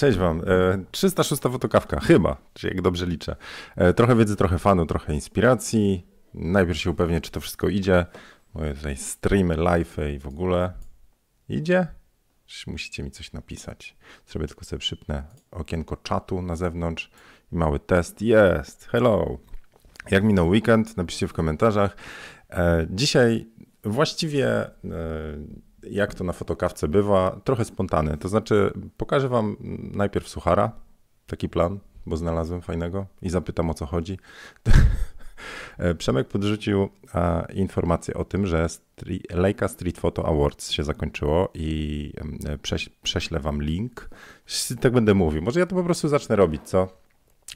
Cześć Wam. 306 e, fotokawka, chyba, czy jak dobrze liczę. E, trochę wiedzy, trochę fanu, trochę inspiracji. Najpierw się upewnię, czy to wszystko idzie. Moje tutaj streamy, live i w ogóle. Idzie? Musicie mi coś napisać. Zrobię tylko sobie przypnę okienko czatu na zewnątrz i mały test. Jest! Hello! Jak minął weekend? Napiszcie w komentarzach. E, dzisiaj właściwie jak to na fotokawce bywa, trochę spontane. To znaczy, pokażę Wam najpierw suchara, taki plan, bo znalazłem fajnego i zapytam o co chodzi. Przemek podrzucił informację o tym, że Leica Street Photo Awards się zakończyło i prześlę Wam link. Tak będę mówił. Może ja to po prostu zacznę robić, co?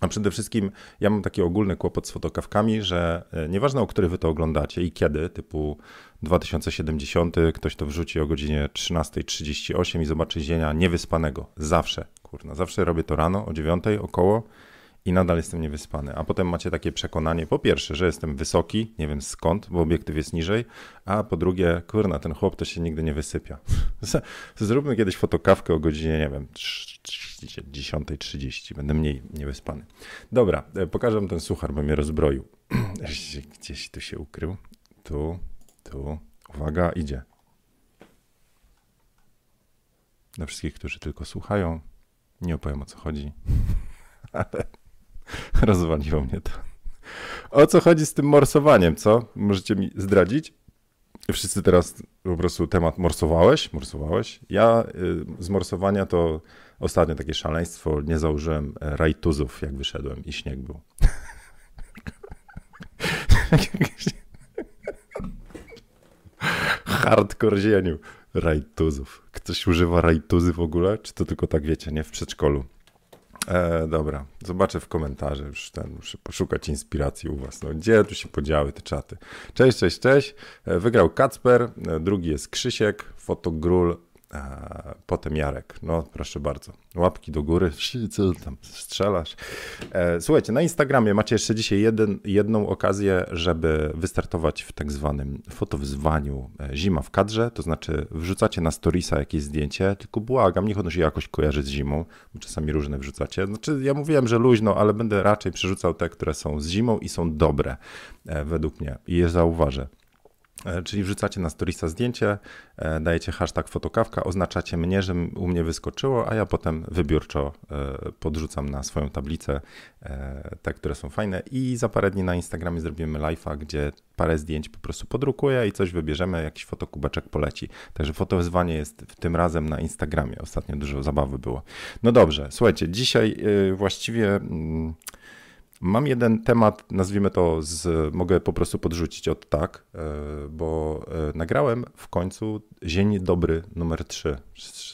A przede wszystkim ja mam taki ogólny kłopot z fotokawkami, że e, nieważne o który wy to oglądacie i kiedy, typu 2070, ktoś to wrzuci o godzinie 13.38 i zobaczy zienia niewyspanego. Zawsze, kurna, zawsze robię to rano o 9 około i nadal jestem niewyspany. A potem macie takie przekonanie, po pierwsze, że jestem wysoki, nie wiem skąd, bo obiektyw jest niżej, a po drugie, kurna, ten chłop to się nigdy nie wysypia. Zróbmy kiedyś fotokawkę o godzinie, nie wiem, 10.30, będę mniej niewyspany. Dobra, e, pokażę ten suchar, bo mnie rozbroił. Gdzieś tu się ukrył. Tu, tu. Uwaga, idzie. Dla wszystkich, którzy tylko słuchają, nie opowiem o co chodzi, ale rozwaliło mnie to. O co chodzi z tym morsowaniem, co? Możecie mi zdradzić? Wszyscy teraz po prostu temat morsowałeś? Morsowałeś? Ja y, z morsowania to ostatnio takie szaleństwo, nie założyłem e, rajtuzów, jak wyszedłem i śnieg był. Hardcore zieniu. Rajtuzów. Ktoś używa rajtuzy w ogóle? Czy to tylko tak wiecie, nie w przedszkolu? E, dobra, zobaczę w komentarzu, już ten, muszę poszukać inspiracji u was. No, gdzie tu się podziały te czaty? Cześć, cześć, cześć. E, wygrał Kacper, e, drugi jest Krzysiek, Fotogrul Potem Jarek. No, proszę bardzo. Łapki do góry. Co tam strzelasz? E, słuchajcie, na Instagramie macie jeszcze dzisiaj jeden, jedną okazję, żeby wystartować w tak zwanym fotowyzwaniu e, Zima w kadrze. To znaczy, wrzucacie na storiesa jakieś zdjęcie, tylko błagam, niech ono się jakoś kojarzy z zimą, bo czasami różne wrzucacie. Znaczy, ja mówiłem, że luźno, ale będę raczej przerzucał te, które są z zimą i są dobre, e, według mnie. I je zauważę. E, czyli wrzucacie na storiesa zdjęcie, e, dajecie hashtag fotokawka, oznaczacie mnie, że u mnie wyskoczyło, a ja potem wybiórczo e, podrzucam na swoją tablicę te, które są fajne i za parę dni na Instagramie zrobimy live'a, gdzie parę zdjęć po prostu podrukuję i coś wybierzemy, jakiś fotokubeczek poleci. Także fotowyzwanie jest tym razem na Instagramie. Ostatnio dużo zabawy było. No dobrze, słuchajcie, dzisiaj właściwie mm, Mam jeden temat, nazwijmy to, z, mogę po prostu podrzucić od tak, e, bo e, nagrałem w końcu Dzień Dobry numer 3.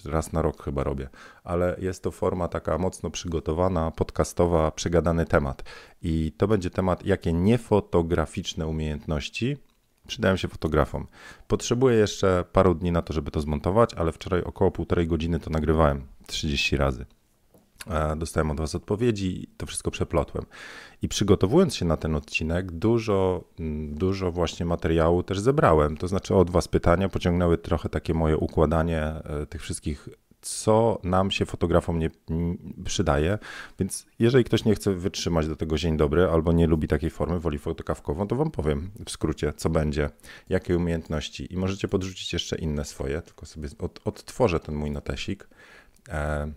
Raz na rok chyba robię, ale jest to forma taka mocno przygotowana, podcastowa, przegadany temat. I to będzie temat, jakie niefotograficzne umiejętności przydają się fotografom. Potrzebuję jeszcze paru dni na to, żeby to zmontować, ale wczoraj około półtorej godziny to nagrywałem 30 razy. E, dostałem od Was odpowiedzi, to wszystko przeplotłem. I przygotowując się na ten odcinek, dużo, mm, dużo właśnie materiału też zebrałem. To znaczy od Was pytania pociągnęły trochę takie moje układanie e, tych wszystkich co nam się fotografom nie przydaje. Więc jeżeli ktoś nie chce wytrzymać do tego dzień dobry albo nie lubi takiej formy, woli fotokawkową, to wam powiem w skrócie, co będzie, jakie umiejętności i możecie podrzucić jeszcze inne swoje, tylko sobie od, odtworzę ten mój notesik. E,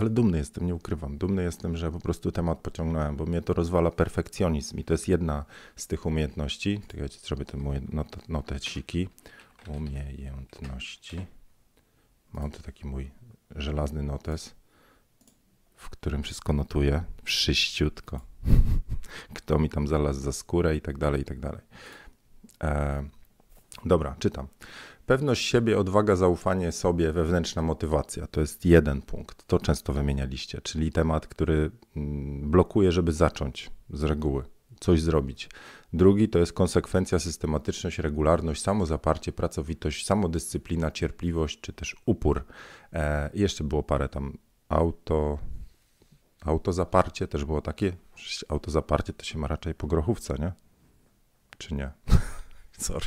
ale dumny jestem, nie ukrywam. Dumny jestem, że po prostu temat pociągnąłem, bo mnie to rozwala perfekcjonizm i to jest jedna z tych umiejętności. Czekajcie, zrobię te moje not noteciki. Umiejętności. Mam tu taki mój żelazny notes, w którym wszystko notuję. Wszyściutko. Kto mi tam znalazł za skórę i tak dalej, i tak dalej. E, dobra, czytam. Pewność siebie, odwaga, zaufanie sobie, wewnętrzna motywacja to jest jeden punkt. To często wymienialiście, czyli temat, który mm, blokuje, żeby zacząć z reguły coś zrobić. Drugi to jest konsekwencja, systematyczność, regularność, samozaparcie, pracowitość, samodyscyplina, cierpliwość czy też upór. E, jeszcze było parę tam auto. Autozaparcie też było takie. Autozaparcie to się ma raczej po grochówce, nie? Czy nie? Sorry.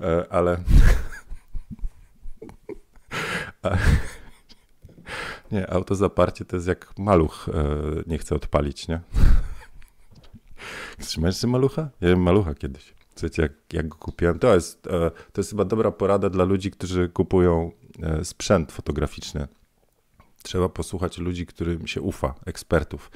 E, ale Nie, autozaparcie to jest jak maluch e, nie chce odpalić, nie? Chcesz mężczyzn malucha? Ja miałem malucha kiedyś. Słuchajcie, jak, jak go kupiłem, to jest, e, to jest chyba dobra porada dla ludzi, którzy kupują e, sprzęt fotograficzny. Trzeba posłuchać ludzi, którym się ufa, ekspertów.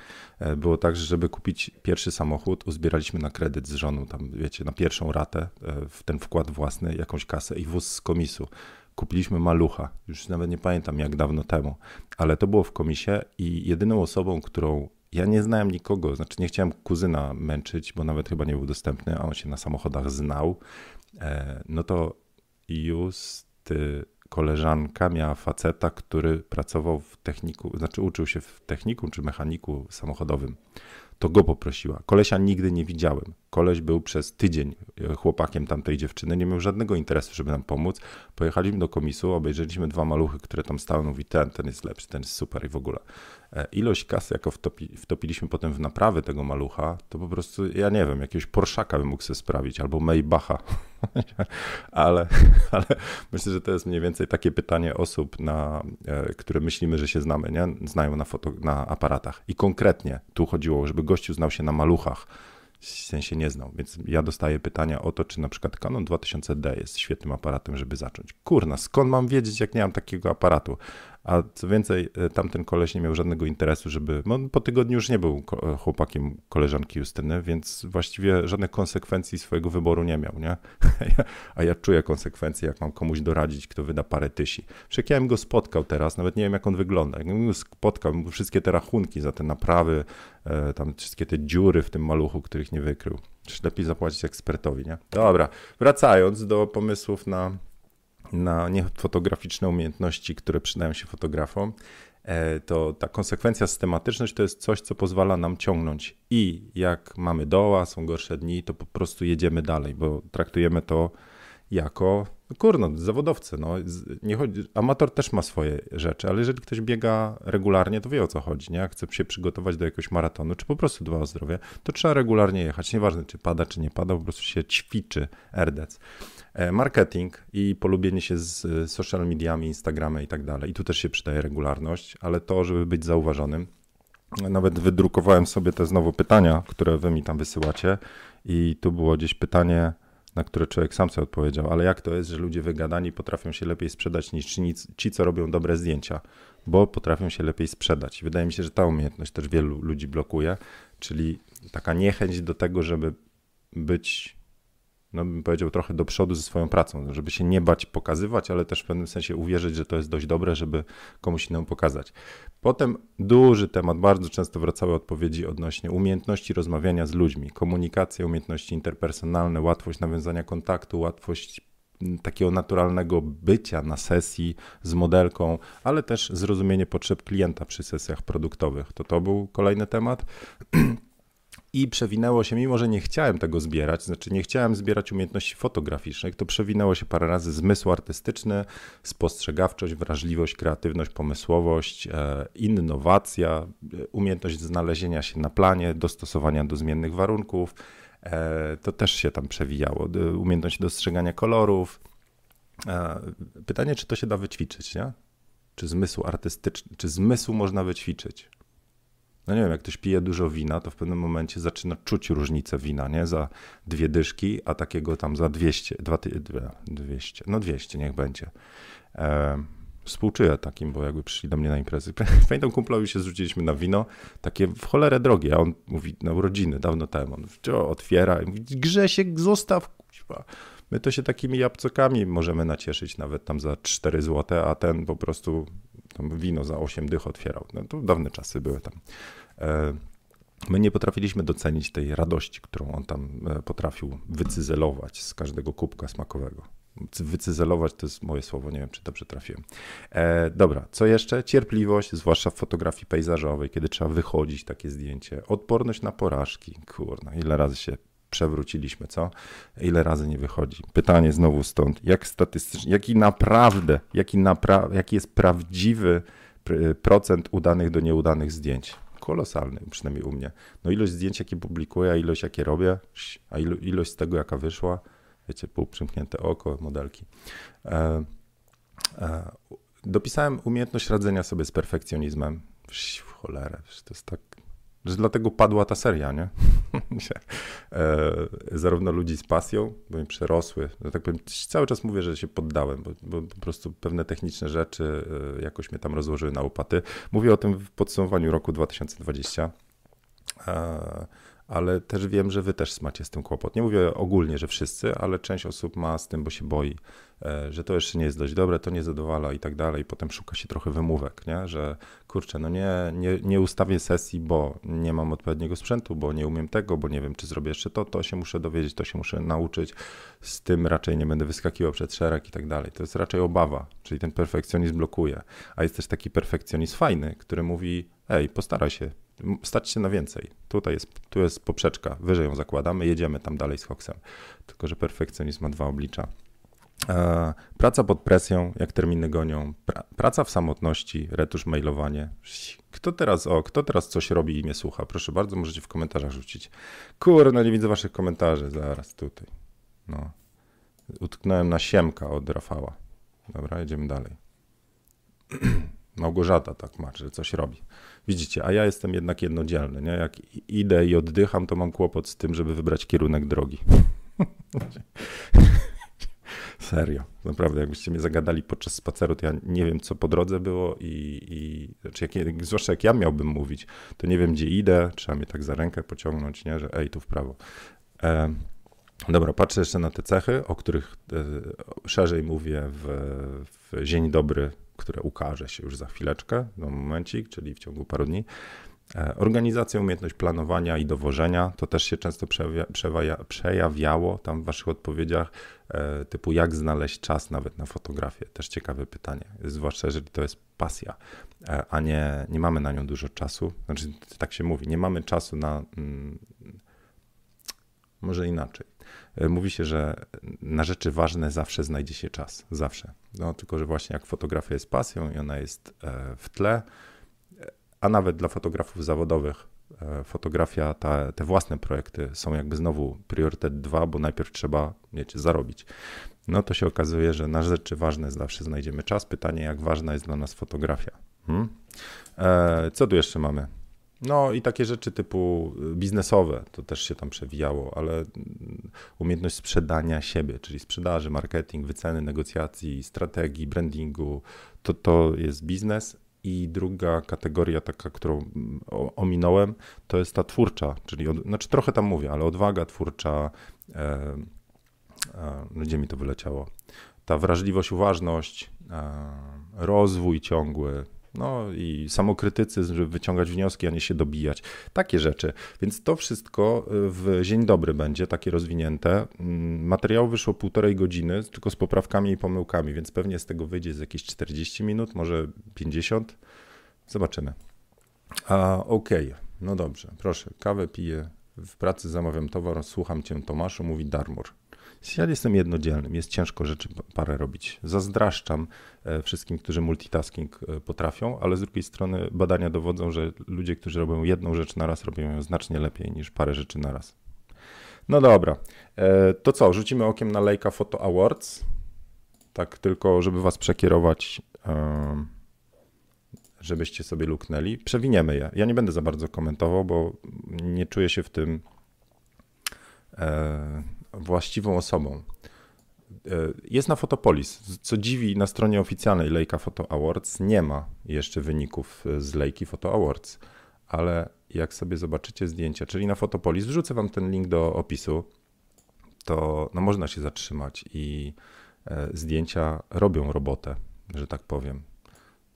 Było tak, że żeby kupić pierwszy samochód, uzbieraliśmy na kredyt z żoną, tam wiecie, na pierwszą ratę, w ten wkład własny, jakąś kasę i wóz z komisu kupiliśmy malucha. Już nawet nie pamiętam jak dawno temu, ale to było w komisie i jedyną osobą, którą ja nie znałem nikogo, znaczy nie chciałem kuzyna męczyć, bo nawet chyba nie był dostępny, a on się na samochodach znał. E, no to just koleżanka miała faceta, który pracował w techniku, znaczy uczył się w techniku czy mechaniku samochodowym to go poprosiła. Kolesia nigdy nie widziałem. Koleś był przez tydzień e, chłopakiem tamtej dziewczyny, nie miał żadnego interesu, żeby nam pomóc. Pojechaliśmy do komisu, obejrzeliśmy dwa maluchy, które tam stały. Mówi, ten, ten jest lepszy, ten jest super i w ogóle. E, ilość kasy, jaką wtopi, wtopiliśmy potem w naprawy tego malucha, to po prostu, ja nie wiem, jakiegoś Porszaka bym mógł sobie sprawić, albo Maybacha. ale, ale myślę, że to jest mniej więcej takie pytanie osób, na, e, które myślimy, że się znamy, nie? znają na, foto, na aparatach. I konkretnie tu chodziło, żeby gościu znał się na maluchach, w sensie nie znał. Więc ja dostaję pytania o to, czy na przykład Canon 2000D jest świetnym aparatem, żeby zacząć. Kurna, skąd mam wiedzieć, jak nie mam takiego aparatu? A co więcej, e, tamten koleś nie miał żadnego interesu, żeby. No, po tygodniu już nie był e, chłopakiem koleżanki Justyny, więc właściwie żadnych konsekwencji swojego wyboru nie miał, nie? A ja czuję konsekwencje, jak mam komuś doradzić, kto wyda parę tysi. Wszak ja bym go spotkał teraz, nawet nie wiem, jak on wygląda. Jak go spotkał, wszystkie te rachunki za te naprawy, e, tam wszystkie te dziury w tym maluchu, których nie wykrył. Lepiej zapłacić ekspertowi, nie? Dobra, wracając do pomysłów na na niefotograficzne umiejętności, które przydają się fotografom, e, to ta konsekwencja, systematyczność to jest coś, co pozwala nam ciągnąć. I jak mamy doła, są gorsze dni, to po prostu jedziemy dalej, bo traktujemy to jako, no kurno, zawodowcy. No. Nie chodzi, amator też ma swoje rzeczy, ale jeżeli ktoś biega regularnie, to wie o co chodzi. Nie? Chce się przygotować do jakiegoś maratonu, czy po prostu dba o zdrowie, to trzeba regularnie jechać. Nieważne, czy pada, czy nie pada, po prostu się ćwiczy RDC. E, marketing i polubienie się z social mediami, Instagramem i tak dalej. I tu też się przydaje regularność, ale to, żeby być zauważonym. Nawet wydrukowałem sobie te znowu pytania, które wy mi tam wysyłacie i tu było gdzieś pytanie, na które człowiek sam sobie odpowiedział, ale jak to jest, że ludzie wygadani potrafią się lepiej sprzedać niż ci co robią dobre zdjęcia, bo potrafią się lepiej sprzedać. Wydaje mi się, że ta umiejętność też wielu ludzi blokuje, czyli taka niechęć do tego, żeby być no bym powiedział, trochę do przodu ze swoją pracą, żeby się nie bać pokazywać, ale też w pewnym sensie uwierzyć, że to jest dość dobre, żeby komuś innemu pokazać. Potem duży temat, bardzo często wracały odpowiedzi odnośnie umiejętności rozmawiania z ludźmi, komunikacja, umiejętności interpersonalne, łatwość nawiązania kontaktu, łatwość takiego naturalnego bycia na sesji z modelką, ale też zrozumienie potrzeb klienta przy sesjach produktowych. To to był kolejny temat. i przewinęło się, mimo że nie chciałem tego zbierać, znaczy nie chciałem zbierać umiejętności fotograficznych, to przewinęło się parę razy zmysł artystyczny, spostrzegawczość, wrażliwość, kreatywność, pomysłowość, e, innowacja, e, umiejętność znalezienia się na planie, dostosowania do zmiennych warunków. E, to też się tam przewijało. Umiejętność dostrzegania kolorów. Pytanie, czy to się da wyćwiczyć, nie? Czy zmysł artystyczny, czy zmysł można wyćwiczyć? No nie wiem, jak ktoś pije dużo wina, to w pewnym momencie zaczyna czuć różnicę wina, nie? Za dwie dyszki, a takiego tam za 200, dwa, 200, no 200 niech będzie. E, współczuję takim, bo jakby przyszli do mnie na imprezy. Pamiętam kumplowi się zrzuciliśmy na wino, takie w cholerę drogie, a on mówi na urodziny, dawno temu. On otwiera i mówi, Grzesiek, zostaw, kuźwa. My to się takimi jabłcokami możemy nacieszyć nawet tam za 4 zł, a ten po prostu wino za 8 dych otwierał. No to dawne czasy były tam. E, my nie potrafiliśmy docenić tej radości, którą on tam e, potrafił wycyzelować z każdego kubka smakowego. Wycyzelować to jest moje słowo, nie wiem czy dobrze trafiłem. E, dobra, co jeszcze? Cierpliwość, zwłaszcza w fotografii pejzażowej, kiedy trzeba wychodzić takie zdjęcie. Odporność na porażki. Kurna, ile razy się przewróciliśmy, co? Ile razy nie wychodzi? Pytanie znowu stąd. Jak statystycznie, jaki naprawdę, jaki, napra jaki jest prawdziwy procent udanych do nieudanych zdjęć? Kolosalny, przynajmniej u mnie. No ilość zdjęć, jakie publikuję, a ilość, jakie robię, a ilo ilość z tego, jaka wyszła, wiecie, półprzymknięte oko, modelki. E, e, dopisałem umiejętność radzenia sobie z perfekcjonizmem. W cholerę, to jest tak że dlatego padła ta seria, nie? e, zarówno ludzi z pasją, bo mi przerosły, że tak powiem, cały czas mówię, że się poddałem, bo, bo po prostu pewne techniczne rzeczy e, jakoś mnie tam rozłożyły na łopaty. Mówię o tym w podsumowaniu roku 2020. E, ale też wiem, że wy też macie z tym kłopot. Nie mówię ogólnie, że wszyscy, ale część osób ma z tym, bo się boi, e, że to jeszcze nie jest dość dobre, to nie zadowala i tak dalej. Potem szuka się trochę wymówek, nie? że kurczę, no nie, nie, nie ustawię sesji, bo nie mam odpowiedniego sprzętu, bo nie umiem tego, bo nie wiem, czy zrobię jeszcze to, to się muszę dowiedzieć, to się muszę nauczyć. Z tym raczej nie będę wyskakiwał przed szereg i tak dalej. To jest raczej obawa, czyli ten perfekcjonizm blokuje. A jest też taki perfekcjonizm fajny, który mówi, ej, postaraj się, stać się na więcej. Tutaj jest, tu jest poprzeczka, wyżej ją zakładamy, jedziemy tam dalej z Hoxem. Tylko, że perfekcjonizm ma dwa oblicza. E, praca pod presją, jak terminy gonią, pra, praca w samotności, retusz, mailowanie. Kto teraz, o, kto teraz coś robi i mnie słucha? Proszę bardzo, możecie w komentarzach rzucić. Kurno, nie widzę waszych komentarzy, zaraz tutaj. No. Utknąłem na siemka od Rafała. Dobra, jedziemy dalej. Małgorzata tak ma, że coś robi. Widzicie, a ja jestem jednak jednodzielny. Nie? Jak idę i oddycham, to mam kłopot z tym, żeby wybrać kierunek drogi. Serio, naprawdę, jakbyście mnie zagadali podczas spaceru, to ja nie wiem, co po drodze było i, i znaczy jak, zwłaszcza jak ja miałbym mówić, to nie wiem, gdzie idę, trzeba mnie tak za rękę pociągnąć, nie, że ej, tu w prawo. E, dobra, patrzę jeszcze na te cechy, o których e, szerzej mówię w, w Dzień Dobry które ukaże się już za chwileczkę, no momencik, czyli w ciągu paru dni. E, organizacja, umiejętność planowania i dowożenia, to też się często przejawiało tam w Waszych odpowiedziach, e, typu jak znaleźć czas nawet na fotografię. Też ciekawe pytanie, zwłaszcza jeżeli to jest pasja, e, a nie, nie mamy na nią dużo czasu. Znaczy, tak się mówi, nie mamy czasu na. Może inaczej. E, mówi się, że na rzeczy ważne zawsze znajdzie się czas. Zawsze. No, tylko, że właśnie jak fotografia jest pasją i ona jest e, w tle, a nawet dla fotografów zawodowych, e, fotografia, ta, te własne projekty są jakby znowu priorytet dwa, bo najpierw trzeba, wiecie, zarobić. No to się okazuje, że na rzeczy ważne zawsze znajdziemy czas. Pytanie, jak ważna jest dla nas fotografia. Hmm? co tu jeszcze mamy? No i takie rzeczy typu y, biznesowe, to też się tam przewijało, ale mm, umiejętność sprzedania siebie, czyli sprzedaży, marketing, wyceny, negocjacji, strategii, brandingu, to, to jest biznes. I druga kategoria, taka, którą mm, ominąłem, to jest ta twórcza, czyli, od, znaczy trochę tam mówię, ale odwaga twórcza, e, e, no gdzie mi to wyleciało? Ta wrażliwość, uważność, e, rozwój ciągły, no i samokrytycyzm, żeby wyciągać wnioski, a nie się dobijać. Takie rzeczy. Więc to wszystko y, w dzień dobry będzie takie rozwinięte. Mm, materiał wyszło półtorej godziny, tylko z poprawkami i pomyłkami, więc pewnie z tego wyjdzie z jakieś 40 minut, może 50. Zobaczymy. A, Okej, okay. no dobrze, proszę. Kawę piję, w pracy zamawiam towar, słucham cię Tomaszu, mówi Darmur. Ja jestem jednodzielnym, jest ciężko rzeczy parę robić. Zazdraszczam e, wszystkim, którzy multitasking e, potrafią, ale z drugiej strony badania dowodzą, że ludzie, którzy robią jedną rzecz na raz, robią ją znacznie lepiej niż parę rzeczy na raz. No dobra, e, to co, rzucimy okiem na Leica Photo Awards. Tak tylko, żeby was przekierować, żebyście sobie luknęli. Przewiniemy je. Ja nie będę za bardzo komentował, bo nie czuję się w tym właściwą osobą. E, jest na Fotopolis. Co dziwi, na stronie oficjalnej Leica Photo Awards nie ma jeszcze wyników z Leica Photo Awards, ale jak sobie zobaczycie zdjęcia, czyli na Fotopolis, wrzucę wam ten link do opisu, to no, można się zatrzymać i e, zdjęcia robią robotę, że tak powiem.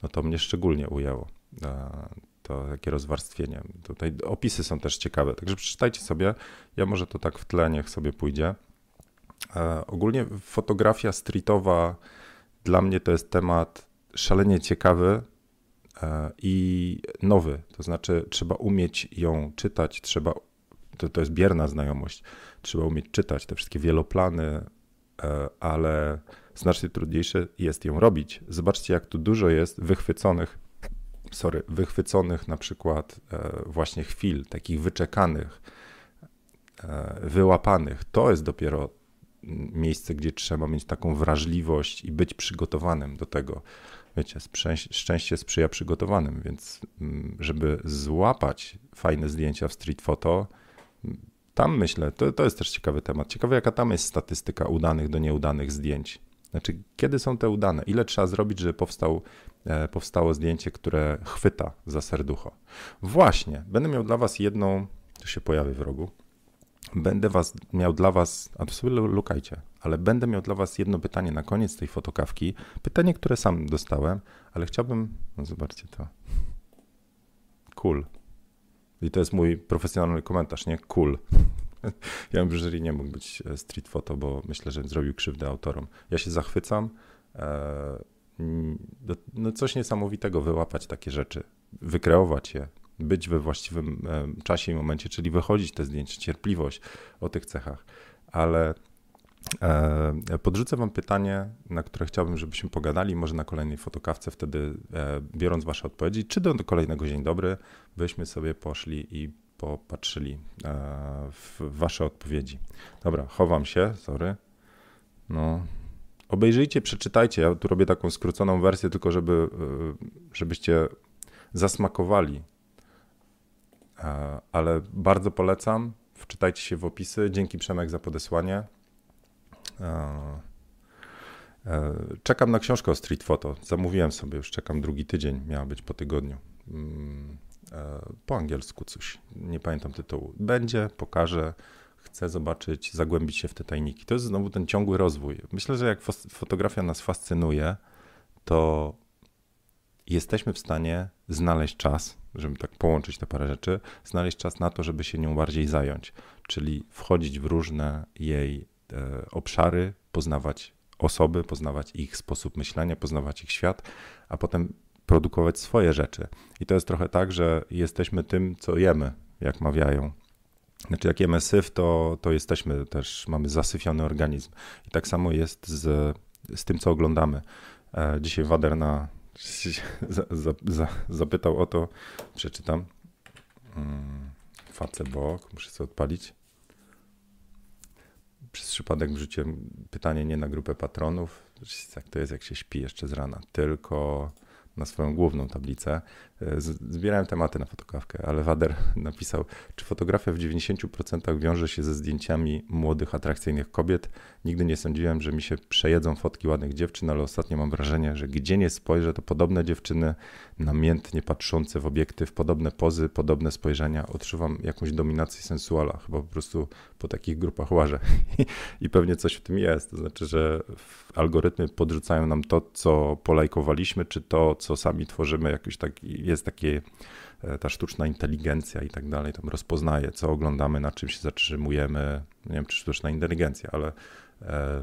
No to mnie szczególnie ujęło. To takie rozwarstwienie. Tutaj opisy są też ciekawe, także przeczytajcie sobie. Ja może to tak w tle niech sobie pójdzie. E, ogólnie fotografia streetowa dla mnie to jest temat szalenie ciekawy e, i nowy. To znaczy, trzeba umieć ją czytać, trzeba. To, to jest bierna znajomość. Trzeba umieć czytać te wszystkie wieloplany, e, ale znacznie trudniejsze jest ją robić. Zobaczcie, jak tu dużo jest wychwyconych sorry, wychwyconych na przykład e, właśnie chwil, takich wyczekanych, e, wyłapanych, to jest dopiero miejsce, gdzie trzeba mieć taką wrażliwość i być przygotowanym do tego. wiecie, szczęście sprzyja przygotowanym, więc mm, żeby złapać fajne zdjęcia w street photo, tam myślę, to, to jest też ciekawy temat. Ciekawe, jaka tam jest statystyka udanych do nieudanych zdjęć. Znaczy, kiedy są te udane? Ile trzeba zrobić, żeby powstał, powstało zdjęcie, które chwyta za serducho? Właśnie, będę miał dla Was jedną, to się pojawi w rogu. Będę was, miał dla Was, a to sobie lukajcie, ale będę miał dla Was jedno pytanie na koniec tej fotokawki. Pytanie, które sam dostałem, ale chciałbym, no zobaczcie to. Cool. I to jest mój profesjonalny komentarz, nie? Cool. Ja bym jury nie mógł być e, street photo, bo myślę, że zrobił krzywdę autorom. Ja się zachwycam. E, no coś niesamowitego wyłapać takie rzeczy, wykreować je, być we właściwym e, czasie i momencie, czyli wychodzić te zdjęcia, cierpliwość o tych cechach. Ale podrzucę Wam pytanie, na które chciałbym, żebyśmy pogadali, może na kolejnej fotokawce, wtedy biorąc Wasze odpowiedzi, czy do kolejnego dzień dobry, byśmy sobie poszli i popatrzyli e, w wasze odpowiedzi. Dobra, chowam się, sorry. No. Obejrzyjcie, przeczytajcie. Ja tu robię taką skróconą wersję, tylko żeby, e, żebyście zasmakowali. E, ale bardzo polecam. Wczytajcie się w opisy. Dzięki Przemek za podesłanie. Czekam na książkę o street photo. Zamówiłem sobie już, czekam drugi tydzień, miała być po tygodniu. Mm. E, po angielsku coś, nie pamiętam tytułu. Będzie, pokażę, chcę zobaczyć, zagłębić się w te tajniki. To jest znowu ten ciągły rozwój. Myślę, że jak fotografia nas fascynuje, to jesteśmy w stanie znaleźć czas, żeby tak połączyć te parę rzeczy, znaleźć czas na to, żeby się nią bardziej zająć, czyli wchodzić w różne jej e, obszary, poznawać osoby, poznawać ich sposób myślenia, poznawać ich świat, a potem produkować swoje rzeczy. I to jest trochę tak, że jesteśmy tym, co jemy, jak mawiają. Znaczy, jak jemy syf, to, to jesteśmy też, mamy zasyfiony organizm. I tak samo jest z, z tym, co oglądamy. E, dzisiaj Wader na, za, za, za, zapytał o to, przeczytam. Hmm, Facebok, muszę sobie odpalić. Przez przypadek wrzuciłem pytanie nie na grupę patronów. Jak to jest, jak się śpi jeszcze z rana, tylko na swoją główną tablicę. E, zbierałem tematy na fotokawkę, ale Wader napisał, czy fotografia w 90% wiąże się ze zdjęciami młodych, atrakcyjnych kobiet. Nigdy nie sądziłem, że mi się przejedzą fotki ładnych dziewczyn, ale ostatnio mam wrażenie, że gdzie nie spojrzę, to podobne dziewczyny, namiętnie patrzące w obiektyw, podobne pozy, podobne spojrzenia. Odczuwam jakąś dominację sensuala, chyba po prostu po takich grupach łażę. I pewnie coś w tym jest. To znaczy, że algorytmy podrzucają nam to, co polajkowaliśmy, czy to, co sami tworzymy, jakiś taki, jest takie e, ta sztuczna inteligencja i tak dalej, tam rozpoznaje, co oglądamy, na czym się zatrzymujemy, nie wiem, czy sztuczna inteligencja, ale e,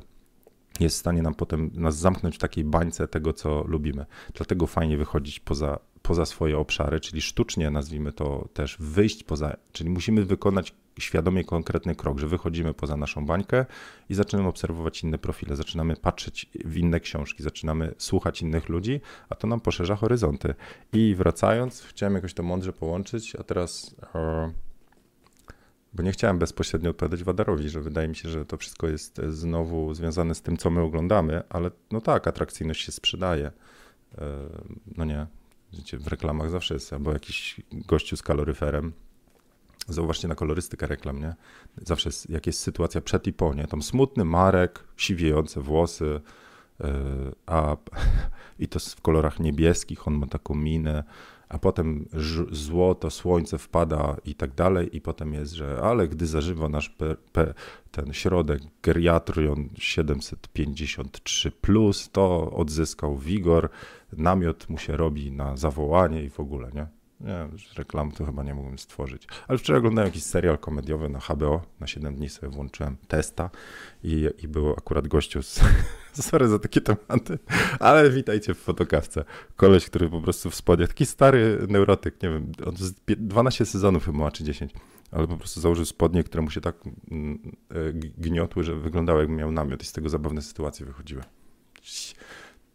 jest w stanie nam potem nas zamknąć w takiej bańce tego, co lubimy. Dlatego fajnie wychodzić poza, poza swoje obszary, czyli sztucznie nazwijmy to też wyjść poza, czyli musimy wykonać świadomie konkretny krok, że wychodzimy poza naszą bańkę i zaczynamy obserwować inne profile, zaczynamy patrzeć w inne książki, zaczynamy słuchać innych ludzi, a to nam poszerza horyzonty. I wracając, chciałem jakoś to mądrze połączyć, a teraz. E, bo nie chciałem bezpośrednio odpowiadać Wadarowi, że wydaje mi się, że to wszystko jest znowu związane z tym, co my oglądamy, ale no tak, atrakcyjność się sprzedaje. E, no nie, wiecie, w reklamach zawsze jest albo jakiś gościu z kaloryferem, Zauważcie na kolorystykę reklam, nie? Zawsze jest, jak jest sytuacja przed i po, nie? Tam smutny Marek, siwiejące włosy, yy, a i to w kolorach niebieskich, on ma taką minę, a potem złoto, słońce wpada i tak dalej, i potem jest, że ale gdy zażywa nasz pe, pe, ten środek geriatrion 753, to odzyskał wigor, namiot mu się robi na zawołanie i w ogóle, nie? Nie, reklam to chyba nie mógłbym stworzyć. Ale wczoraj oglądałem jakiś serial komediowy na HBO. Na 7 dni sobie włączyłem testa i, i było akurat gościu z... Sorry za takie tematy, ale witajcie w fotokawce. Koleś, który po prostu w spodnie, taki stary neurotyk, nie wiem, on 12 sezonów chyba ma, czy 10, ale po prostu założył spodnie, które mu się tak mm, e, gniotły, że wyglądało jakby miał namiot i z tego zabawne sytuacje wychodziły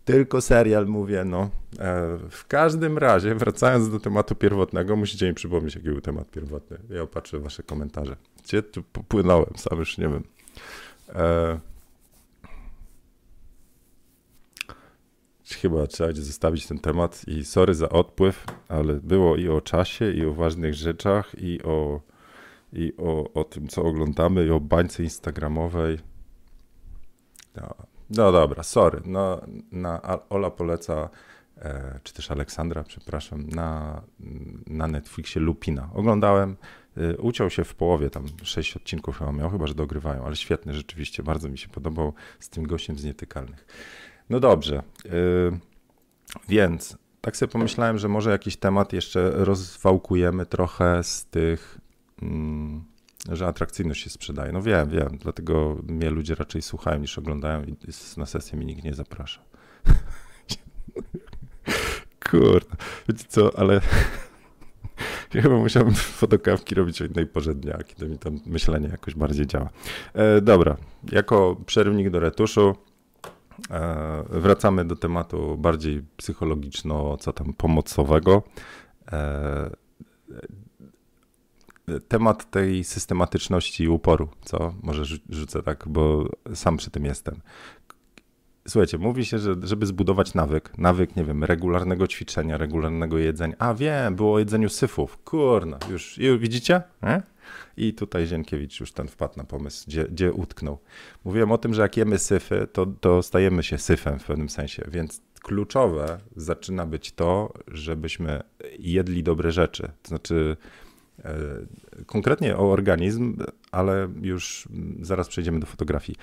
tylko serial mówię, no. E, w każdym razie, wracając do tematu pierwotnego, musicie mi przypomnieć, jaki był temat pierwotny. Ja opatrzę wasze komentarze. Gdzie tu popłynąłem, sam już nie wiem. E, chyba trzeba będzie zostawić ten temat i sorry za odpływ, ale było i o czasie, i o ważnych rzeczach, i o, i o, o tym, co oglądamy, i o bańce instagramowej. No, no dobra, sorry. No, na Ola poleca, e, czy też Aleksandra, przepraszam, na, na Netflixie Lupina. Oglądałem, e, uciął się w połowie, tam sześć odcinków chyba miał, chyba że dogrywają, ale świetny rzeczywiście, bardzo mi się podobał z tym gościem z Nietykalnych. No dobrze, e, więc tak sobie pomyślałem, że może jakiś temat jeszcze rozwałkujemy trochę z tych... Mm, że atrakcyjność się sprzedaje. No wiem, wiem, dlatego mnie ludzie raczej słuchają niż oglądają i na sesję mi nikt nie zaprasza. Kurde, wiecie co, ale ja chyba musiałbym fotokawki robić o innej porze dnia, kiedy mi tam myślenie jakoś bardziej działa. E, dobra, jako przerwnik do retuszu e, wracamy do tematu bardziej psychologiczno, co tam pomocowego. E, temat tej systematyczności i uporu, co? Może rzucę tak, bo sam przy tym jestem. Słuchajcie, mówi się, że żeby zbudować nawyk, nawyk, nie wiem, regularnego ćwiczenia, regularnego jedzenia. A wiem, było o jedzeniu syfów. Kurna, już, już widzicie? I tutaj Zienkiewicz już ten wpadł na pomysł, gdzie, gdzie utknął. Mówiłem o tym, że jak jemy syfy, to, to stajemy się syfem w pewnym sensie, więc kluczowe zaczyna być to, żebyśmy jedli dobre rzeczy. To znaczy, konkretnie o organizm, ale już zaraz przejdziemy do fotografii.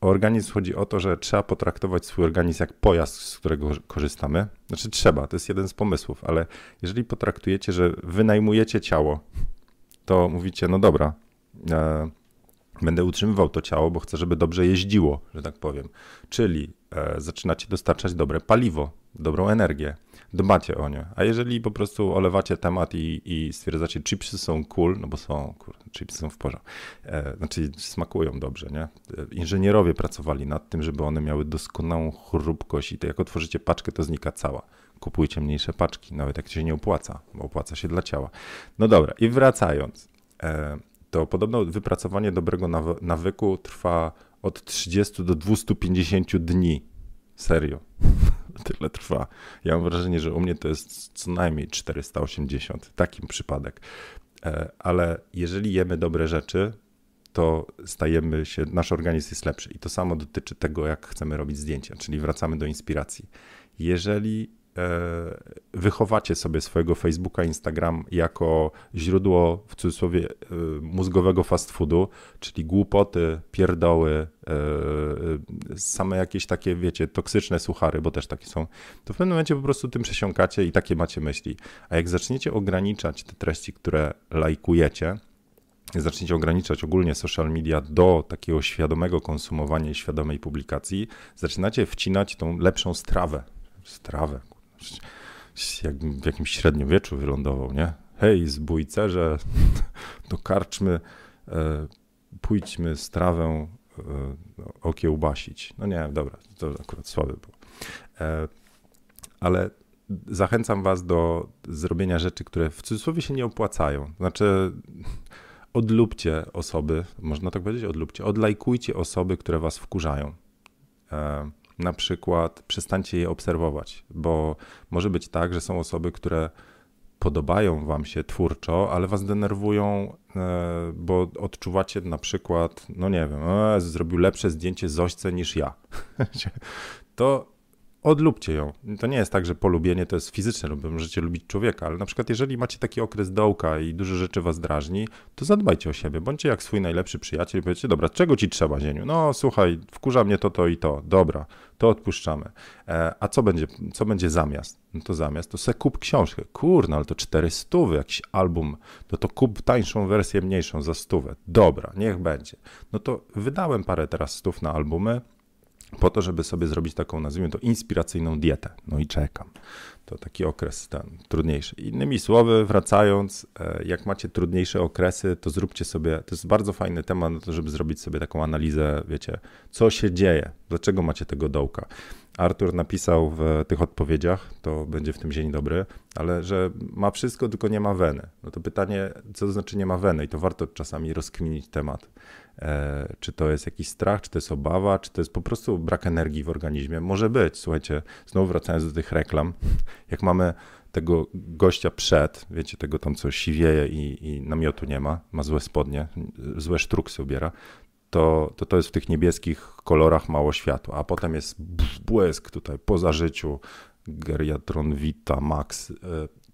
O organizm chodzi o to, że trzeba potraktować swój organizm jak pojazd, z którego korzystamy. Znaczy trzeba, to jest jeden z pomysłów, ale jeżeli potraktujecie, że wynajmujecie ciało, to mówicie, no dobra, e, będę utrzymywał to ciało, bo chcę, żeby dobrze jeździło, że tak powiem. Czyli e, zaczynacie dostarczać dobre paliwo, dobrą energię dbacie o nie. A jeżeli po prostu olewacie temat i, i stwierdzacie, chipsy są cool, no bo są, kurde, chipsy są w porządku, e, znaczy smakują dobrze, nie? Inżynierowie pracowali nad tym, żeby one miały doskonałą chrupkość i to jak otworzycie paczkę, to znika cała. Kupujcie mniejsze paczki, nawet jak się nie opłaca, bo opłaca się dla ciała. No dobra, i wracając, e, to podobno wypracowanie dobrego nawyku trwa od 30 do 250 dni. Serio. Tyle trwa. Ja mam wrażenie, że u mnie to jest co najmniej 480, takim przypadek. E, ale jeżeli jemy dobre rzeczy, to stajemy się, nasz organizm jest lepszy. I to samo dotyczy tego, jak chcemy robić zdjęcia, czyli wracamy do inspiracji. Jeżeli wychowacie sobie swojego Facebooka, Instagram jako źródło w cudzysłowie e, mózgowego fast foodu, czyli głupoty, pierdoły, e, same jakieś takie, wiecie, toksyczne suchary, bo też takie są, to w pewnym momencie po prostu tym przesiąkacie i takie macie myśli. A jak zaczniecie ograniczać te treści, które lajkujecie, zaczniecie ograniczać ogólnie social media do takiego świadomego konsumowania i świadomej publikacji, zaczynacie wcinać tą lepszą strawę. Strawę, jak w jakimś średniowieczu wylądował, nie? Hej, zbójcerze, do karczmy, e, pójdźmy strawę e, okiełbasić. No nie, dobra, to akurat słabe było. E, ale zachęcam was do zrobienia rzeczy, które w cudzysłowie się nie opłacają. Znaczy, odlubcie osoby, można tak powiedzieć, odlubcie, odlajkujcie osoby, które was wkurzają. Na przykład przestańcie je obserwować, bo może być tak, że są osoby, które podobają wam się twórczo, ale was denerwują, e, bo odczuwacie na przykład, no nie wiem, e, zrobił lepsze zdjęcie Zośce niż ja. to odlubcie ją. To nie jest tak, że polubienie to jest fizyczne, lub możecie lubić człowieka, ale na przykład jeżeli macie taki okres dołka i dużo rzeczy was drażni, to zadbajcie o siebie, bądźcie jak swój najlepszy przyjaciel i powiedzcie, dobra, czego ci trzeba, Zieniu? No słuchaj, wkurza mnie to, to i to, dobra, to odpuszczamy. E, a co będzie, co będzie zamiast? No to zamiast, to se kup książkę. Kurna, ale to 400, jakiś album, to to kup tańszą wersję, mniejszą za stówę. Dobra, niech będzie. No to wydałem parę teraz stów na albumy, po to, żeby sobie zrobić taką, nazwijmy to, inspiracyjną dietę. No i czekam. To taki okres ten trudniejszy. Innymi słowy, wracając, e, jak macie trudniejsze okresy, to zróbcie sobie, to jest bardzo fajny temat, żeby zrobić sobie taką analizę, wiecie, co się dzieje, dlaczego macie tego dołka. Artur napisał w tych odpowiedziach, to będzie w tym dzień dobry, ale że ma wszystko, tylko nie ma weny. No to pytanie, co to znaczy nie ma weny? I to warto czasami rozkminić temat. E, czy to jest jakiś strach, czy to jest obawa, czy to jest po prostu brak energii w organizmie? Może być. Słuchajcie, znowu wracając do tych reklam, jak mamy tego gościa przed, wiecie, tego tam co siwieje i, i namiotu nie ma, ma złe spodnie, złe sztruksy ubiera, to, to to jest w tych niebieskich kolorach mało światła, a potem jest błysk tutaj po zażyciu, Geriatron Vita Max, e,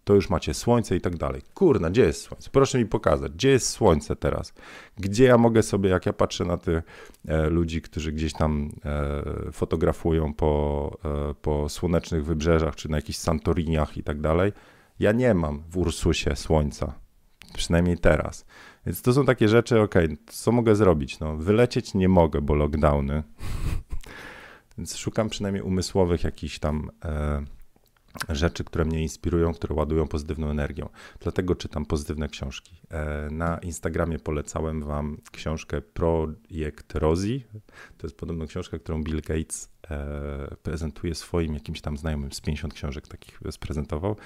to już macie słońce i tak dalej. Kurna, gdzie jest słońce? Proszę mi pokazać, gdzie jest słońce teraz? Gdzie ja mogę sobie, jak ja patrzę na tych e, ludzi, którzy gdzieś tam e, fotografują po, e, po słonecznych wybrzeżach, czy na jakichś Santoriniach i tak dalej, ja nie mam w Ursusie słońca. Przynajmniej teraz. Więc to są takie rzeczy, ok, co mogę zrobić? No, wylecieć nie mogę, bo lockdowny. Więc szukam przynajmniej umysłowych jakichś tam e, rzeczy, które mnie inspirują, które ładują pozytywną energią. Dlatego czytam pozytywne książki. E, na Instagramie polecałem wam książkę Projekt Rosie. To jest podobno książka, którą Bill Gates e, prezentuje swoim jakimś tam znajomym z 50 książek takich sprezentował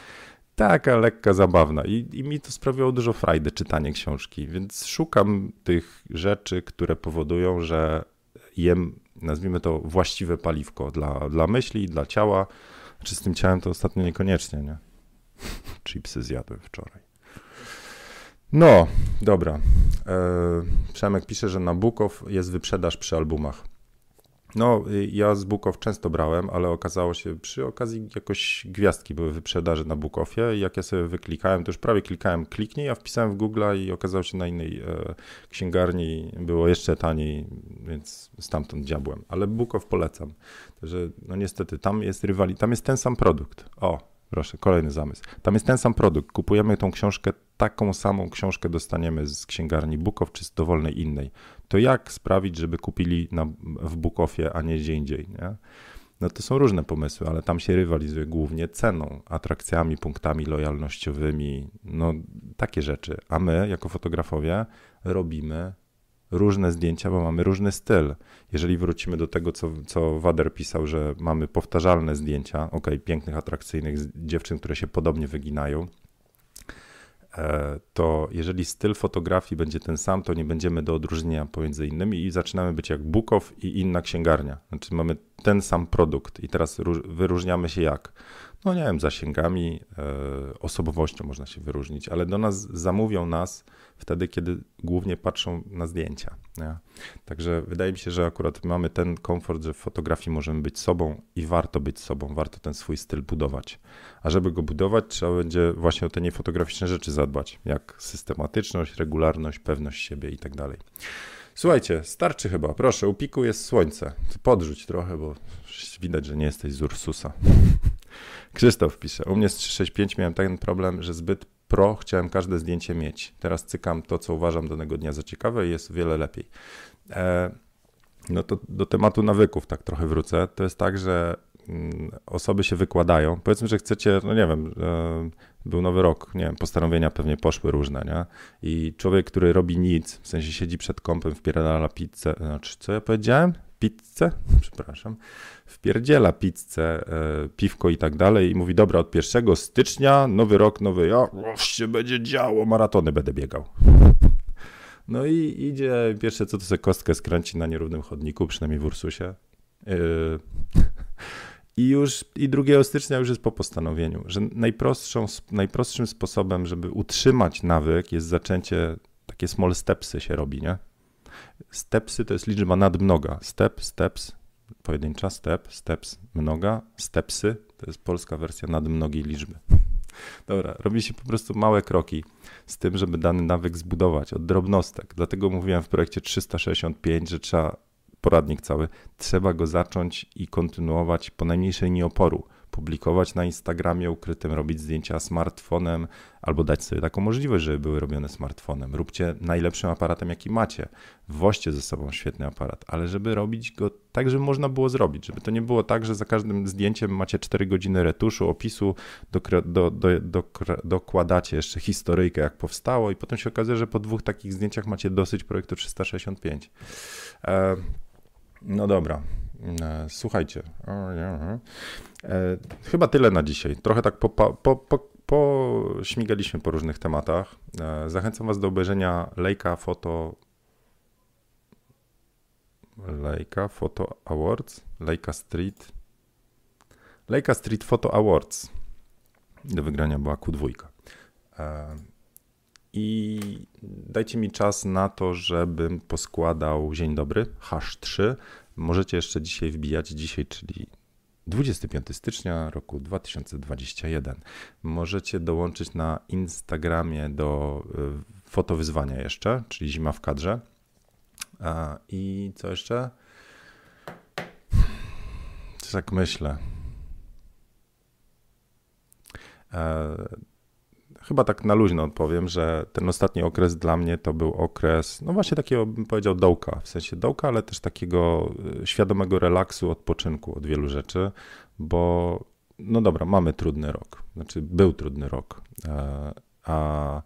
taka lekka zabawna I, i mi to sprawiało dużo frajdy czytanie książki, więc szukam tych rzeczy, które powodują, że jem, nazwijmy to, właściwe paliwko dla, dla myśli, dla ciała. Czy z tym ciałem to ostatnio niekoniecznie, nie? Chipsy zjadłem wczoraj. No, dobra. E, Przemek pisze, że na Bukow jest wyprzedaż przy albumach. No, y, ja z Bukow często brałem, ale okazało się, przy okazji jakoś gwiazdki były wyprzedaży na Bukowie i jak ja sobie wyklikałem, to już prawie klikałem kliknij, a wpisałem w Google i okazało się na innej e, księgarni było jeszcze taniej, więc stamtąd diabłem. Ale Bukow polecam. Także no niestety, tam jest rywali, tam jest ten sam produkt. O, Proszę, kolejny zamysł. Tam jest ten sam produkt. Kupujemy tą książkę, taką samą książkę dostaniemy z księgarni Bukow czy z dowolnej innej. To jak sprawić, żeby kupili na, w Bukowie, a nie gdzie indziej? Nie? No to są różne pomysły, ale tam się rywalizuje głównie ceną, atrakcjami, punktami lojalnościowymi, no takie rzeczy. A my, jako fotografowie, robimy różne zdjęcia, bo mamy różny styl. Jeżeli wrócimy do tego, co, co Wader pisał, że mamy powtarzalne zdjęcia, ok, pięknych, atrakcyjnych dziewczyn, które się podobnie wyginają, e, to jeżeli styl fotografii będzie ten sam, to nie będziemy do odróżnienia pomiędzy innymi i zaczynamy być jak Bukow i inna księgarnia. Znaczy mamy ten sam produkt i teraz wyróżniamy się jak? No nie wiem, zasięgami, e, osobowością można się wyróżnić, ale do nas zamówią nas wtedy, kiedy głównie patrzą na zdjęcia. Nie? Także wydaje mi się, że akurat mamy ten komfort, że w fotografii możemy być sobą i warto być sobą, warto ten swój styl budować. A żeby go budować, trzeba będzie właśnie o te niefotograficzne rzeczy zadbać, jak systematyczność, regularność, pewność siebie i tak dalej. Słuchajcie, starczy chyba. Proszę, u piku jest słońce. Podrzuć trochę, bo widać, że nie jesteś z Ursusa. Krzysztof pisze, u mnie z 365 miałem ten problem, że zbyt pro chciałem każde zdjęcie mieć. Teraz cykam to, co uważam danego dnia za ciekawe i jest wiele lepiej. E, no to do tematu nawyków tak trochę wrócę. To jest tak, że mm, osoby się wykładają. Powiedzmy, że chcecie, no nie wiem, e, był nowy rok, nie wiem, postanowienia pewnie poszły różne, nie? I człowiek, który robi nic, w sensie siedzi przed kąpem, wpierdala pizzę, znaczy, co ja powiedziałem? Pizzę? Przepraszam wpierdziela pizzę, e, piwko i tak dalej i mówi, dobra, od 1 stycznia, nowy rok, nowy ja, się będzie działo, maratony będę biegał. No i idzie, pierwsze co to sobie kostkę skręci na nierównym chodniku, przynajmniej w Ursusie. Yy. I już i 2 stycznia już jest po postanowieniu, że najprostszą, najprostszym sposobem, żeby utrzymać nawyk jest zaczęcie, takie small stepsy się robi, nie? Stepsy to jest liczba nadmnoga. Step, steps, pojedyncza, step, steps, mnoga, stepsy, to jest polska wersja nadmnogiej liczby. Dobra, robi się po prostu małe kroki z tym, żeby dany nawyk zbudować od drobnostek. Dlatego mówiłem w projekcie 365, że trzeba, poradnik cały, trzeba go zacząć i kontynuować po najmniejszej linii oporu publikować na Instagramie ukrytym, robić zdjęcia smartfonem, albo dać sobie taką możliwość, żeby były robione smartfonem. Róbcie najlepszym aparatem, jaki macie. Woźcie ze sobą świetny aparat, ale żeby robić go tak, żeby można było zrobić, żeby to nie było tak, że za każdym zdjęciem macie 4 godziny retuszu, opisu, do, do, do, dokładacie jeszcze historyjkę, jak powstało i potem się okazuje, że po dwóch takich zdjęciach macie dosyć projektu 365. E, no dobra, E, słuchajcie, e, chyba tyle na dzisiaj. Trochę tak po, po, po, pośmigaliśmy po różnych tematach. E, zachęcam Was do obejrzenia Leica Photo Leica Photo Awards, Leica Street Leica Street Photo Awards. Do wygrania była Q2. I dajcie mi czas na to, żebym poskładał Dzień Dobry, hash 3. Możecie jeszcze dzisiaj wbijać, dzisiaj, czyli 25 stycznia roku 2021. Możecie dołączyć na Instagramie do y, fotowyzwania jeszcze, czyli zima w kadrze. I co jeszcze? Tak myślę. Chyba tak na luźno odpowiem, że ten ostatni okres dla mnie to był okres, no właśnie takiego bym powiedział dołka, w sensie dołka, ale też takiego y, świadomego relaksu, odpoczynku od wielu rzeczy, bo no dobra, mamy trudny rok, znaczy był trudny rok, e, a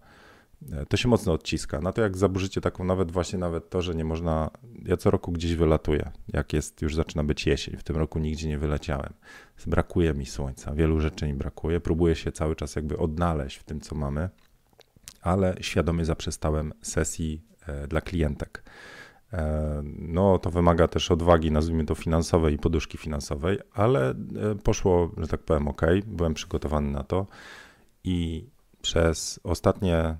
to się mocno odciska. Na to jak zaburzycie taką nawet właśnie nawet to, że nie można, ja co roku gdzieś wylatuję, jak jest, już zaczyna być jesień, w tym roku nigdzie nie wyleciałem. Brakuje mi słońca, wielu rzeczy mi brakuje, próbuję się cały czas jakby odnaleźć w tym, co mamy, ale świadomie zaprzestałem sesji e, dla klientek. E, no, to wymaga też odwagi, nazwijmy to finansowej i poduszki finansowej, ale poszło, że tak powiem, ok, byłem przygotowany na to i przez ostatnie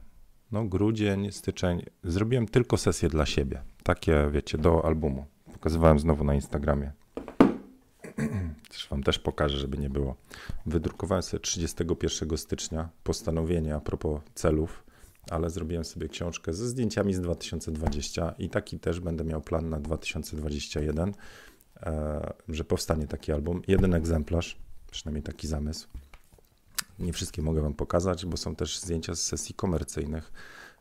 no grudzień, styczeń, zrobiłem tylko sesję dla siebie. Takie, wiecie, do albumu. Pokazywałem znowu na Instagramie. Też wam też pokażę, żeby nie było. Wydrukowałem sobie 31 stycznia postanowienie a propos celów, ale zrobiłem sobie książkę ze zdjęciami z 2020 i taki też będę miał plan na 2021, e, że powstanie taki album. Jeden egzemplarz, przynajmniej taki zamysł. Nie wszystkie mogę Wam pokazać, bo są też zdjęcia z sesji komercyjnych,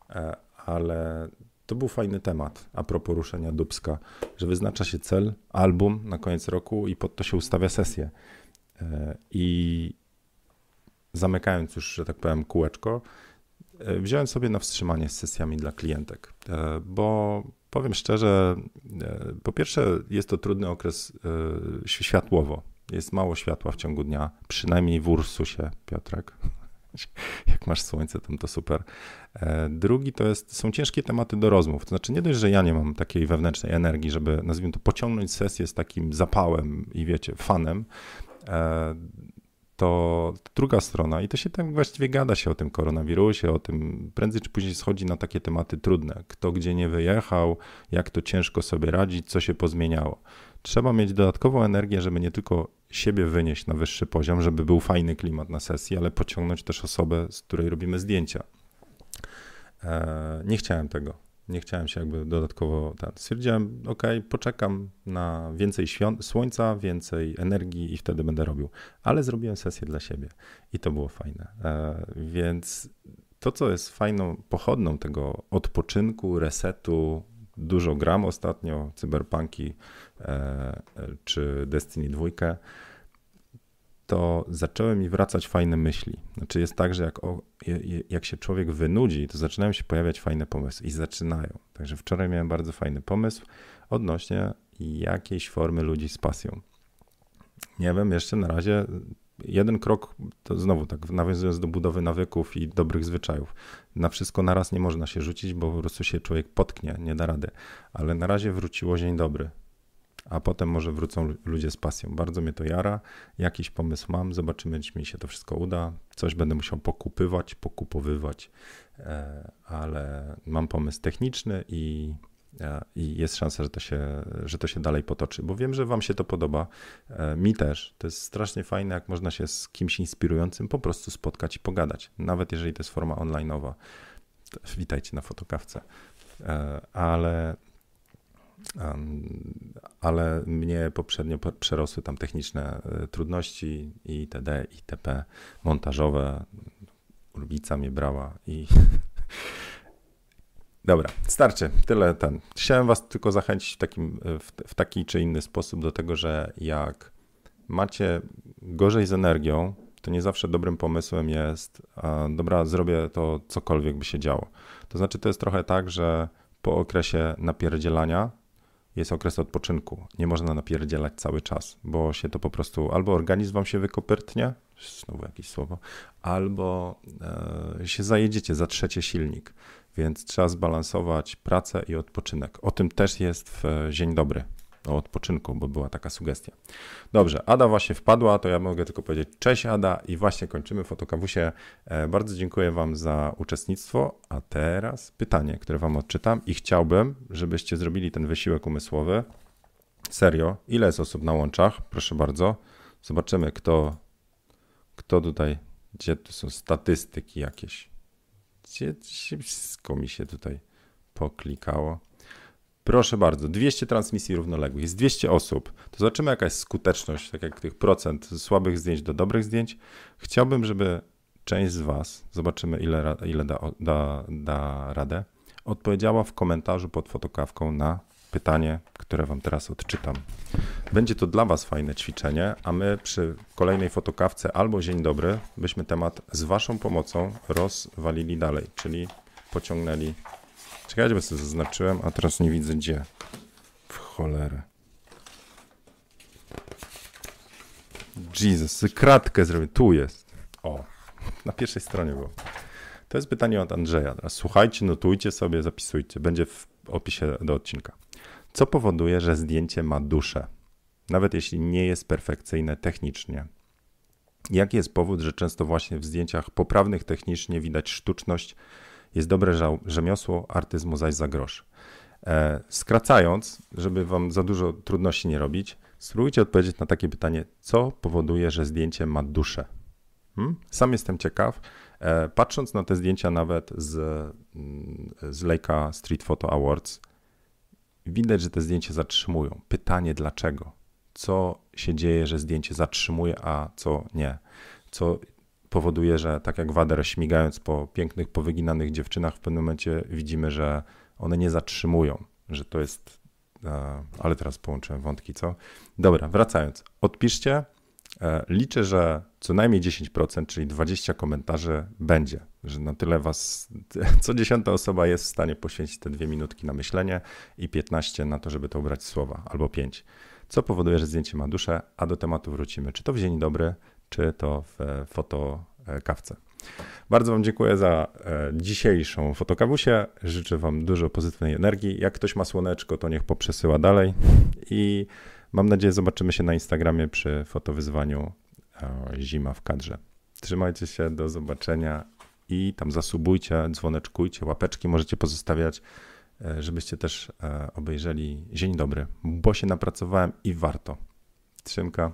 e, ale to był fajny temat a propos ruszenia Dubska, że wyznacza się cel, album na koniec roku i pod to się ustawia sesję. E, I zamykając już, że tak powiem, kółeczko, e, wziąłem sobie na wstrzymanie z sesjami dla klientek, bo powiem szczerze, po pierwsze jest to trudny okres światłowo, jest mało światła w ciągu dnia, przynajmniej w Ursusie, Piotrek. Jak masz słońce, tam to super. E, drugi to jest, są ciężkie tematy do rozmów. To znaczy, nie dość, że ja nie mam takiej wewnętrznej energii, żeby, nazwijmy to, pociągnąć sesję z takim zapałem i wiecie, fanem, e, to druga strona, i to się tak właściwie gada się o tym koronawirusie, o tym prędzej czy później schodzi na takie tematy trudne. Kto gdzie nie wyjechał, jak to ciężko sobie radzić, co się pozmieniało. Trzeba mieć dodatkową energię, żeby nie tylko siebie wynieść na wyższy poziom, żeby był fajny klimat na sesji, ale pociągnąć też osobę, z której robimy zdjęcia. E, nie chciałem tego. Nie chciałem się jakby dodatkowo. Ten. Stwierdziłem, ok, poczekam na więcej słońca, więcej energii i wtedy będę robił. Ale zrobiłem sesję dla siebie i to było fajne. E, więc to, co jest fajną pochodną tego odpoczynku, resetu, dużo gram ostatnio, cyberpunki e, czy Destiny 2, to zaczęły mi wracać fajne myśli. Znaczy jest tak, że jak, o, jak się człowiek wynudzi, to zaczynają się pojawiać fajne pomysły i zaczynają. Także wczoraj miałem bardzo fajny pomysł odnośnie jakiejś formy ludzi z pasją. Nie wiem, jeszcze na razie jeden krok, to znowu tak nawiązując do budowy nawyków i dobrych zwyczajów. Na wszystko naraz nie można się rzucić, bo po prostu się człowiek potknie, nie da rady. Ale na razie wróciło dzień dobry a potem może wrócą ludzie z pasją. Bardzo mnie to jara, jakiś pomysł mam, zobaczymy, czy mi się to wszystko uda. Coś będę musiał pokupywać, pokupowywać, e, ale mam pomysł techniczny i, i jest szansa, że to, się, że to się dalej potoczy, bo wiem, że Wam się to podoba. E, mi też. To jest strasznie fajne, jak można się z kimś inspirującym po prostu spotkać i pogadać, nawet jeżeli to jest forma online'owa. Witajcie na fotokawce. Ale ale mnie poprzednio przerosły tam techniczne e, trudności itd., itp., montażowe. Urbica mnie brała i... Dobra, starczy, tyle ten. Chciałem was tylko zachęcić w, takim, w, w taki czy inny sposób do tego, że jak macie gorzej z energią, to nie zawsze dobrym pomysłem jest, dobra, zrobię to cokolwiek by się działo. To znaczy, to jest trochę tak, że po okresie napierdzielania jest okres odpoczynku. Nie można napierdzielać cały czas, bo się to po prostu albo organizm wam się wykopyrtnie, znowu jakieś słowo, albo e, się zajedziecie, zatrzecie silnik. Więc trzeba zbalansować pracę i odpoczynek. O tym też jest w Dzień Dobry o odpoczynku, bo była taka sugestia. Dobrze, Ada właśnie wpadła, to ja mogę tylko powiedzieć cześć Ada i właśnie kończymy fotokawusie. E, bardzo dziękuję Wam za uczestnictwo, a teraz pytanie, które Wam odczytam i chciałbym, żebyście zrobili ten wysiłek umysłowy. Serio, ile jest osób na łączach? Proszę bardzo. Zobaczymy, kto, kto tutaj, gdzie tu są statystyki jakieś. Gdzie wszystko mi się tutaj poklikało. Proszę bardzo, 200 transmisji równoległych, jest 200 osób. To zobaczymy, jaka jest skuteczność, tak jak tych procent słabych zdjęć do dobrych zdjęć. Chciałbym, żeby część z Was, zobaczymy, ile, ile da, da, da radę, odpowiedziała w komentarzu pod fotokawką na pytanie, które Wam teraz odczytam. Będzie to dla Was fajne ćwiczenie, a my przy kolejnej fotokawce albo dzień dobry byśmy temat z Waszą pomocą rozwalili dalej, czyli pociągnęli Czekajcie, bo sobie zaznaczyłem, a teraz nie widzę gdzie. W cholerę. Jesus, kratkę zrobię. Tu jest. O, na pierwszej stronie było. To jest pytanie od Andrzeja. Teraz słuchajcie, notujcie sobie, zapisujcie. Będzie w opisie do odcinka. Co powoduje, że zdjęcie ma duszę? Nawet jeśli nie jest perfekcyjne technicznie. Jaki jest powód, że często właśnie w zdjęciach poprawnych technicznie widać sztuczność, jest dobre rzemiosło, artyzmu zaś za grosz. E, skracając, żeby wam za dużo trudności nie robić, spróbujcie odpowiedzieć na takie pytanie, co powoduje, że zdjęcie ma duszę. Hmm? Sam jestem ciekaw. E, patrząc na te zdjęcia nawet z, z Leica Street Photo Awards, widać, że te zdjęcia zatrzymują. Pytanie dlaczego? Co się dzieje, że zdjęcie zatrzymuje, a co nie? Co powoduje, że tak jak Wader śmigając po pięknych, powyginanych dziewczynach, w pewnym momencie widzimy, że one nie zatrzymują, że to jest. E, ale teraz połączyłem wątki, co? Dobra, wracając. Odpiszcie. E, liczę, że co najmniej 10%, czyli 20 komentarzy będzie, że na tyle was, co dziesiąta osoba jest w stanie poświęcić te dwie minutki na myślenie i 15 na to, żeby to ubrać słowa, albo 5. Co powoduje, że zdjęcie ma duszę, a do tematu wrócimy. Czy to w dzień dobry, czy to w fotokawce. Bardzo Wam dziękuję za e, dzisiejszą fotokawusię. Życzę Wam dużo pozytywnej energii. Jak ktoś ma słoneczko, to niech poprzesyła dalej. I mam nadzieję, zobaczymy się na Instagramie przy fotowyzwaniu e, Zima w kadrze. Trzymajcie się, do zobaczenia i tam zasubujcie, dzwoneczkujcie, łapeczki możecie pozostawiać, e, żebyście też obejrzeli Dzień Dobry, bo się napracowałem i warto. Trzymka.